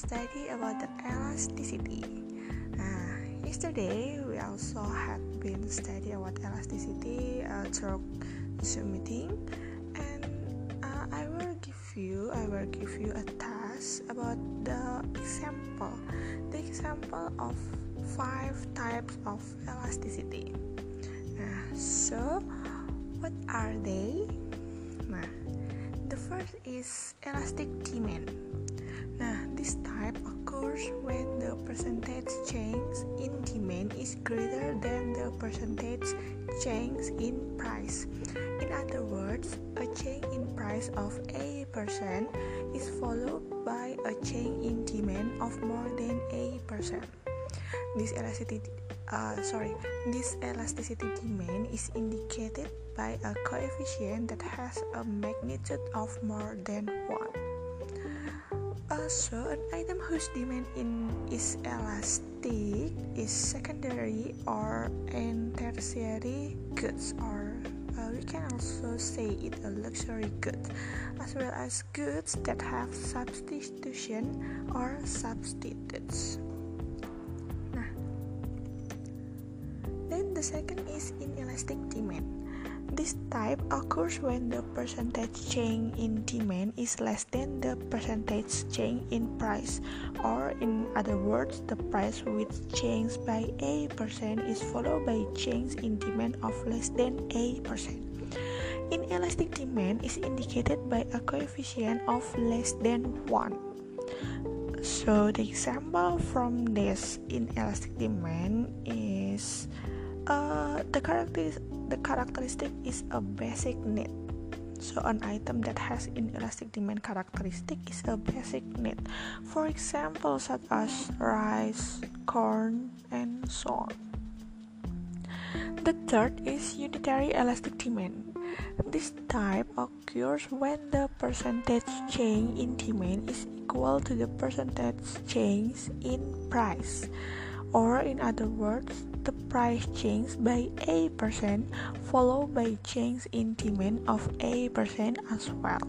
study about the elasticity. Nah, yesterday we also had been study about elasticity uh, through Zoom meeting, and uh, I will give you I will give you a task about the example, the example of five types of elasticity. Nah, so what are they? Nah, the first is elastic demand. This type occurs when the percentage change in demand is greater than the percentage change in price. In other words, a change in price of a percent is followed by a change in demand of more than a percent. This elasticity, uh, sorry, this elasticity demand is indicated by a coefficient that has a magnitude of more than one. Also, an item whose demand in is elastic is secondary or and tertiary goods, or uh, we can also say it a luxury good, as well as goods that have substitution or substitutes. Then the second is inelastic demand. This type occurs when the percentage change in demand is less than the percentage change in price, or in other words, the price which changed by a percent is followed by change in demand of less than a percent. Inelastic demand is indicated by a coefficient of less than 1. So the example from this inelastic demand is uh, the character the characteristic is a basic need. So an item that has inelastic demand characteristic is a basic need. For example, such as rice, corn, and so on. The third is unitary elastic demand. This type occurs when the percentage change in demand is equal to the percentage change in price, or in other words, the price change by a percent followed by change in demand of a percent as well.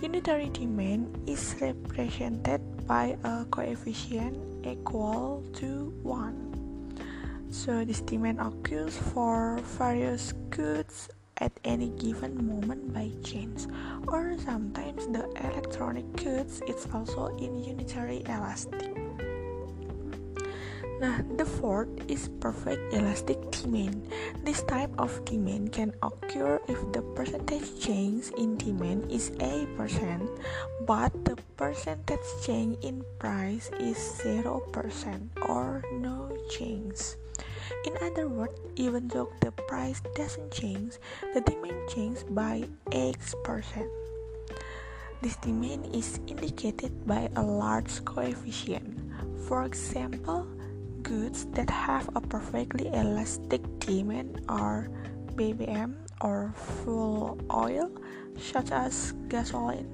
Unitary demand is represented by a coefficient equal to 1. So this demand occurs for various goods at any given moment by chance or sometimes the electronic goods is also in unitary elastic. Nah, the fourth is perfect elastic demand. This type of demand can occur if the percentage change in demand is a percent, but the percentage change in price is zero percent or no change. In other words, even though the price doesn't change, the demand changes by X percent. This demand is indicated by a large coefficient. For example, goods that have a perfectly elastic demand are BBM or fuel oil, such as gasoline,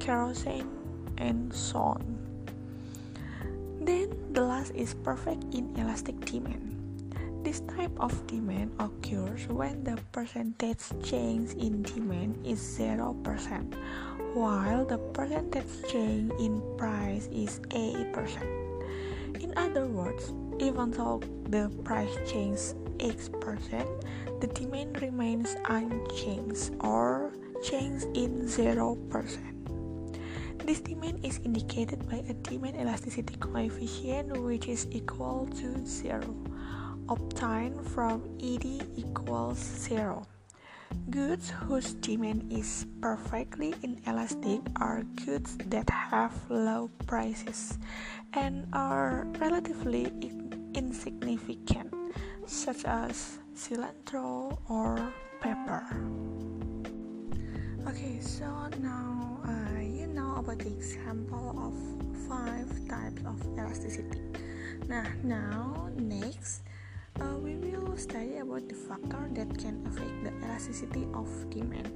kerosene, and so on. Then the last is perfect inelastic demand. This type of demand occurs when the percentage change in demand is 0%, while the percentage change in price is 8%. In other words, even though the price changes X percent, the demand remains unchanged or changes in 0%. This demand is indicated by a demand elasticity coefficient which is equal to 0, obtained from ED equals 0. Goods whose demand is perfectly inelastic are goods that have low prices and are relatively insignificant, such as cilantro or pepper. Okay, so now uh, you know about the example of five types of elasticity. Now, now next study about the factor that can affect the elasticity of demand.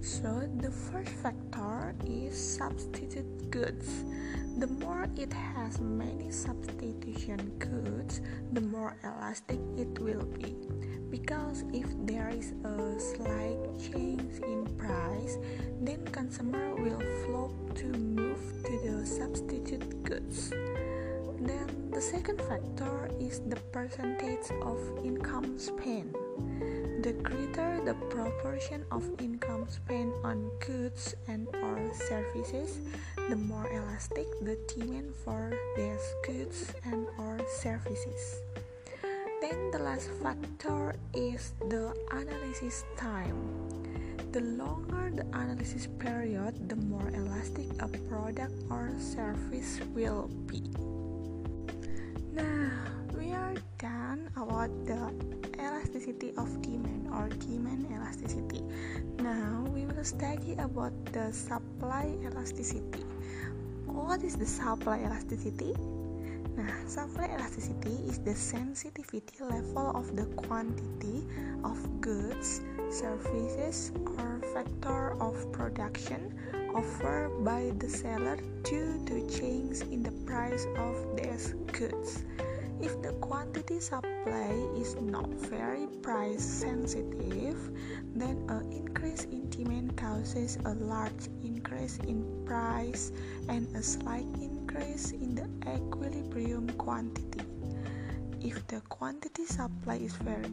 So the first factor is substitute goods. The more it has many substitution goods, the more elastic it will be. Because if there is a slight change in price, then consumer will flock to move to the the second factor is the percentage of income spent. The greater the proportion of income spent on goods and or services, the more elastic the demand for these goods and or services. Then the last factor is the analysis time. The longer the analysis period, the more elastic a product or service will be. Now, we are done about the elasticity of demand or demand elasticity. Now, we will study about the supply elasticity. What is the supply elasticity? Nah, supply elasticity is the sensitivity level of the quantity of goods, services, or factor of production offered by the seller due to change in the price of these goods. If the quantity supply is not very price sensitive, then an increase in demand causes a large increase in price and a slight increase in the equilibrium quantity. If the quantity supply is very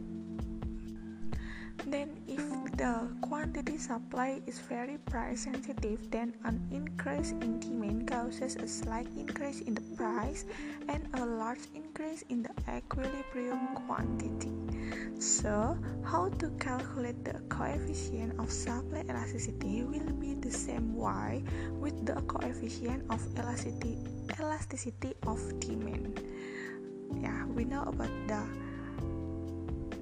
then if the quantity supply is very price sensitive then an increase in demand causes a slight increase in the price and a large increase in the equilibrium quantity. So how to calculate the coefficient of supply elasticity will be the same way with the coefficient of elasticity elasticity of demand. Yeah we know about the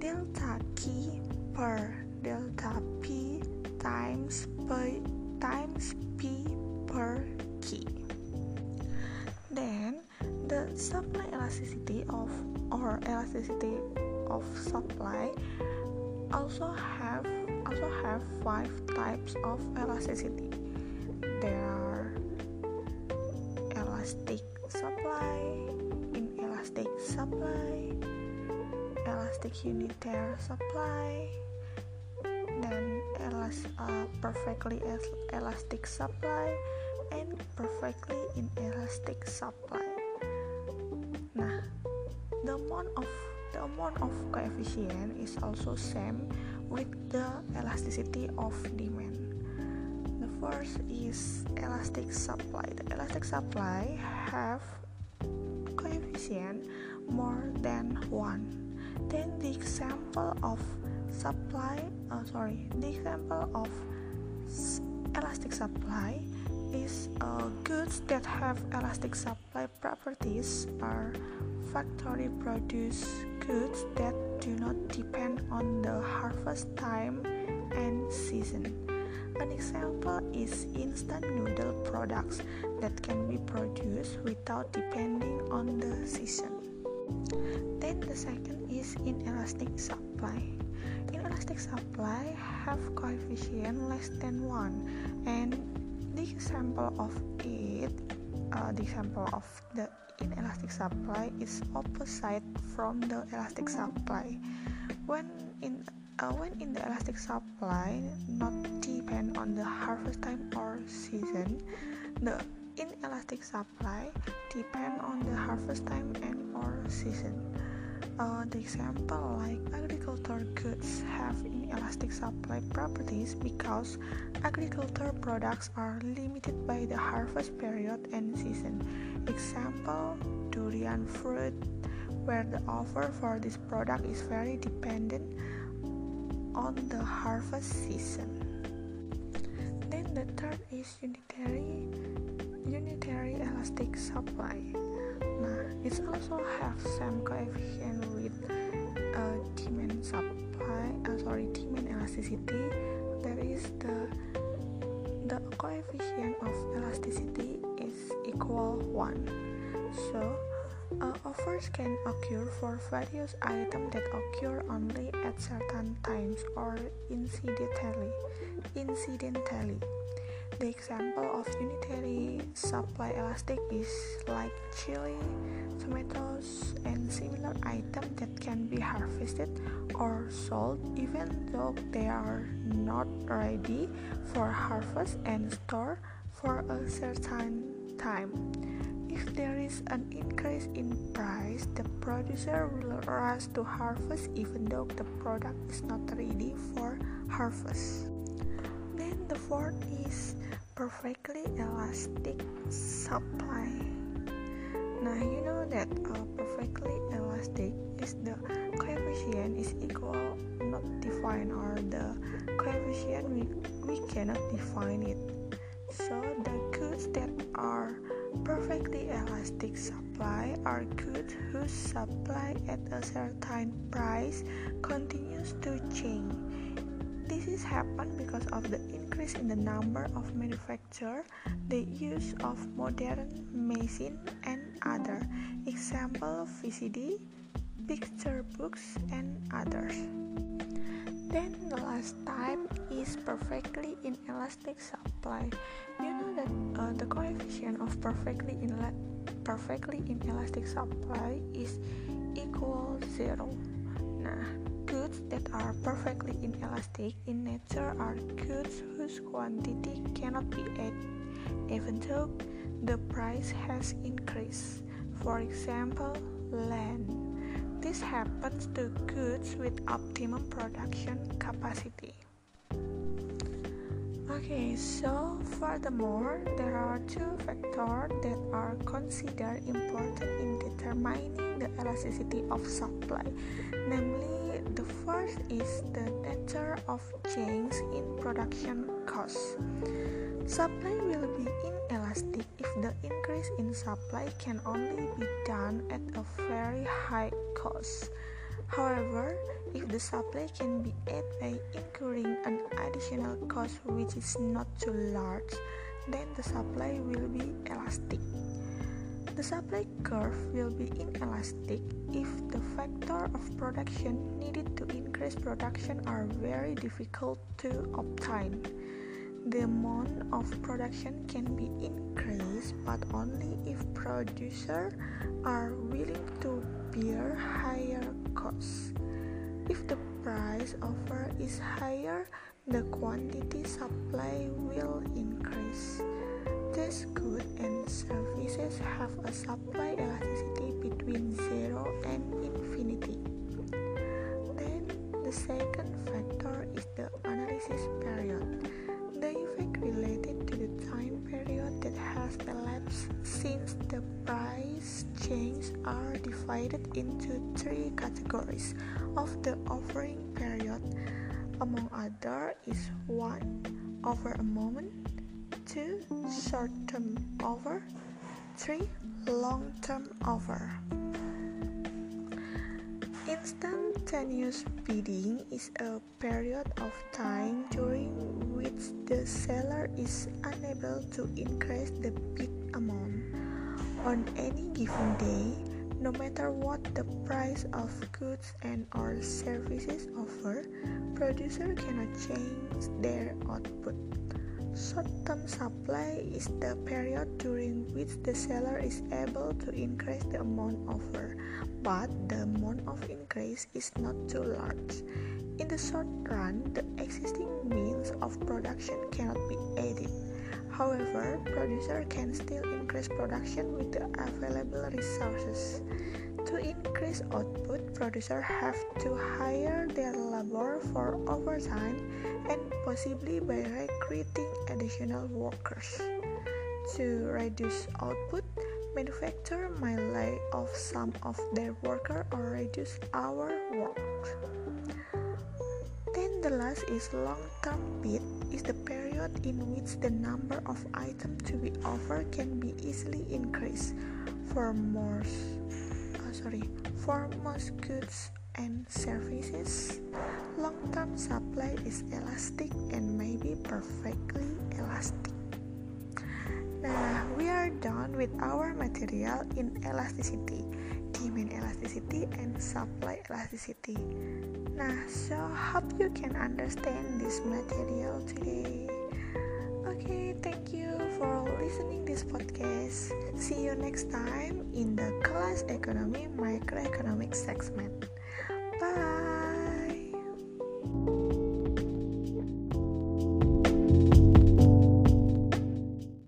delta Q per delta P times P times P per Q. Then the supply elasticity of or elasticity of supply also have also have five types of elasticity. There are elastic supply, inelastic supply, elastic unitary supply, then elas uh, perfectly elastic supply and perfectly inelastic supply. Nah the amount of the amount of coefficient is also same with the elasticity of demand. The first is elastic supply. The elastic supply have coefficient more than 1 then the example of supply uh, sorry the example of elastic supply is uh, goods that have elastic supply properties are factory produced goods that do not depend on the harvest time and season. An example is instant noodle products that can be produced without depending on the season then the second is inelastic supply. Inelastic supply have coefficient less than 1 and the example of it uh, the example of the inelastic supply is opposite from the elastic supply. When in uh, when in the elastic supply not depend on the harvest time or season the inelastic supply depend on the harvest time and or season uh, the example like agricultural goods have inelastic supply properties because agricultural products are limited by the harvest period and season. Example durian fruit, where the offer for this product is very dependent on the harvest season. Then the third is unitary unitary elastic supply. It also have some coefficient with uh, demand supply. Uh, sorry, demand elasticity. There is the the coefficient of elasticity is equal one. So Uh, offers can occur for various items that occur only at certain times or incidentally. Incidentally, the example of unitary supply elastic is like chili, tomatoes, and similar items that can be harvested or sold even though they are not ready for harvest and stored for a certain time. If there is an increase in price, the producer will rush to harvest even though the product is not ready for harvest. Then the fourth is perfectly elastic supply. Now you know that uh, perfectly elastic is the coefficient is equal not defined or the coefficient we, we cannot define it. So the goods that are perfectly elastic supply are goods whose supply at a certain price continues to change. This is happened because of the increase in the number of manufacturers, the use of modern machine and other example VCD, picture books and others. Then the last type is perfectly inelastic supply. You know that uh, the coefficient of perfectly perfectly inelastic supply is equal zero. Nah, goods that are perfectly inelastic in nature are goods whose quantity cannot be added, even though the price has increased. For example, land. This happens to goods with optimum production capacity. Okay, so furthermore, there are two factors that are considered important in determining the elasticity of supply. Namely, the first is the nature of change in production costs. Supply will be inelastic if the increase in supply can only be done at a very high cost. However, if the supply can be added by incurring an additional cost which is not too large, then the supply will be elastic. The supply curve will be inelastic if the factor of production needed to increase production are very difficult to obtain the amount of production can be increased but only if producers are willing to bear higher costs. If the price offer is higher, the quantity supply will increase. These goods and services have a supply elasticity between 0 and infinity. Then the second factor is the analysis period. The effect related to the time period that has elapsed since the price change are divided into three categories of the offering period. Among other is 1 over a moment 2 short term over 3 long term over Instantaneous bidding is a period of time during which the seller is unable to increase the bid amount. On any given day, no matter what the price of goods and or services offer, producer cannot change their output. Short-term supply is the period during which the seller is able to increase the amount offered but the amount of increase is not too large. In the short run, the existing means of production cannot be added. However, producer can still increase production with the available resources. To increase output, producers have to hire their labor for overtime and possibly by recruiting additional workers. To reduce output, manufacturer might lay off some of their workers or reduce our work. Then the last is long-term bid is the period in which the number of items to be offered can be easily increased for most uh, sorry for most goods and services. Long-term supply is elastic and may be perfectly elastic. Nah, we are done with our material in elasticity, demand elasticity, and supply elasticity. Nah, so hope you can understand this material today. Okay, thank you for listening this podcast. See you next time in the class economy microeconomic segment.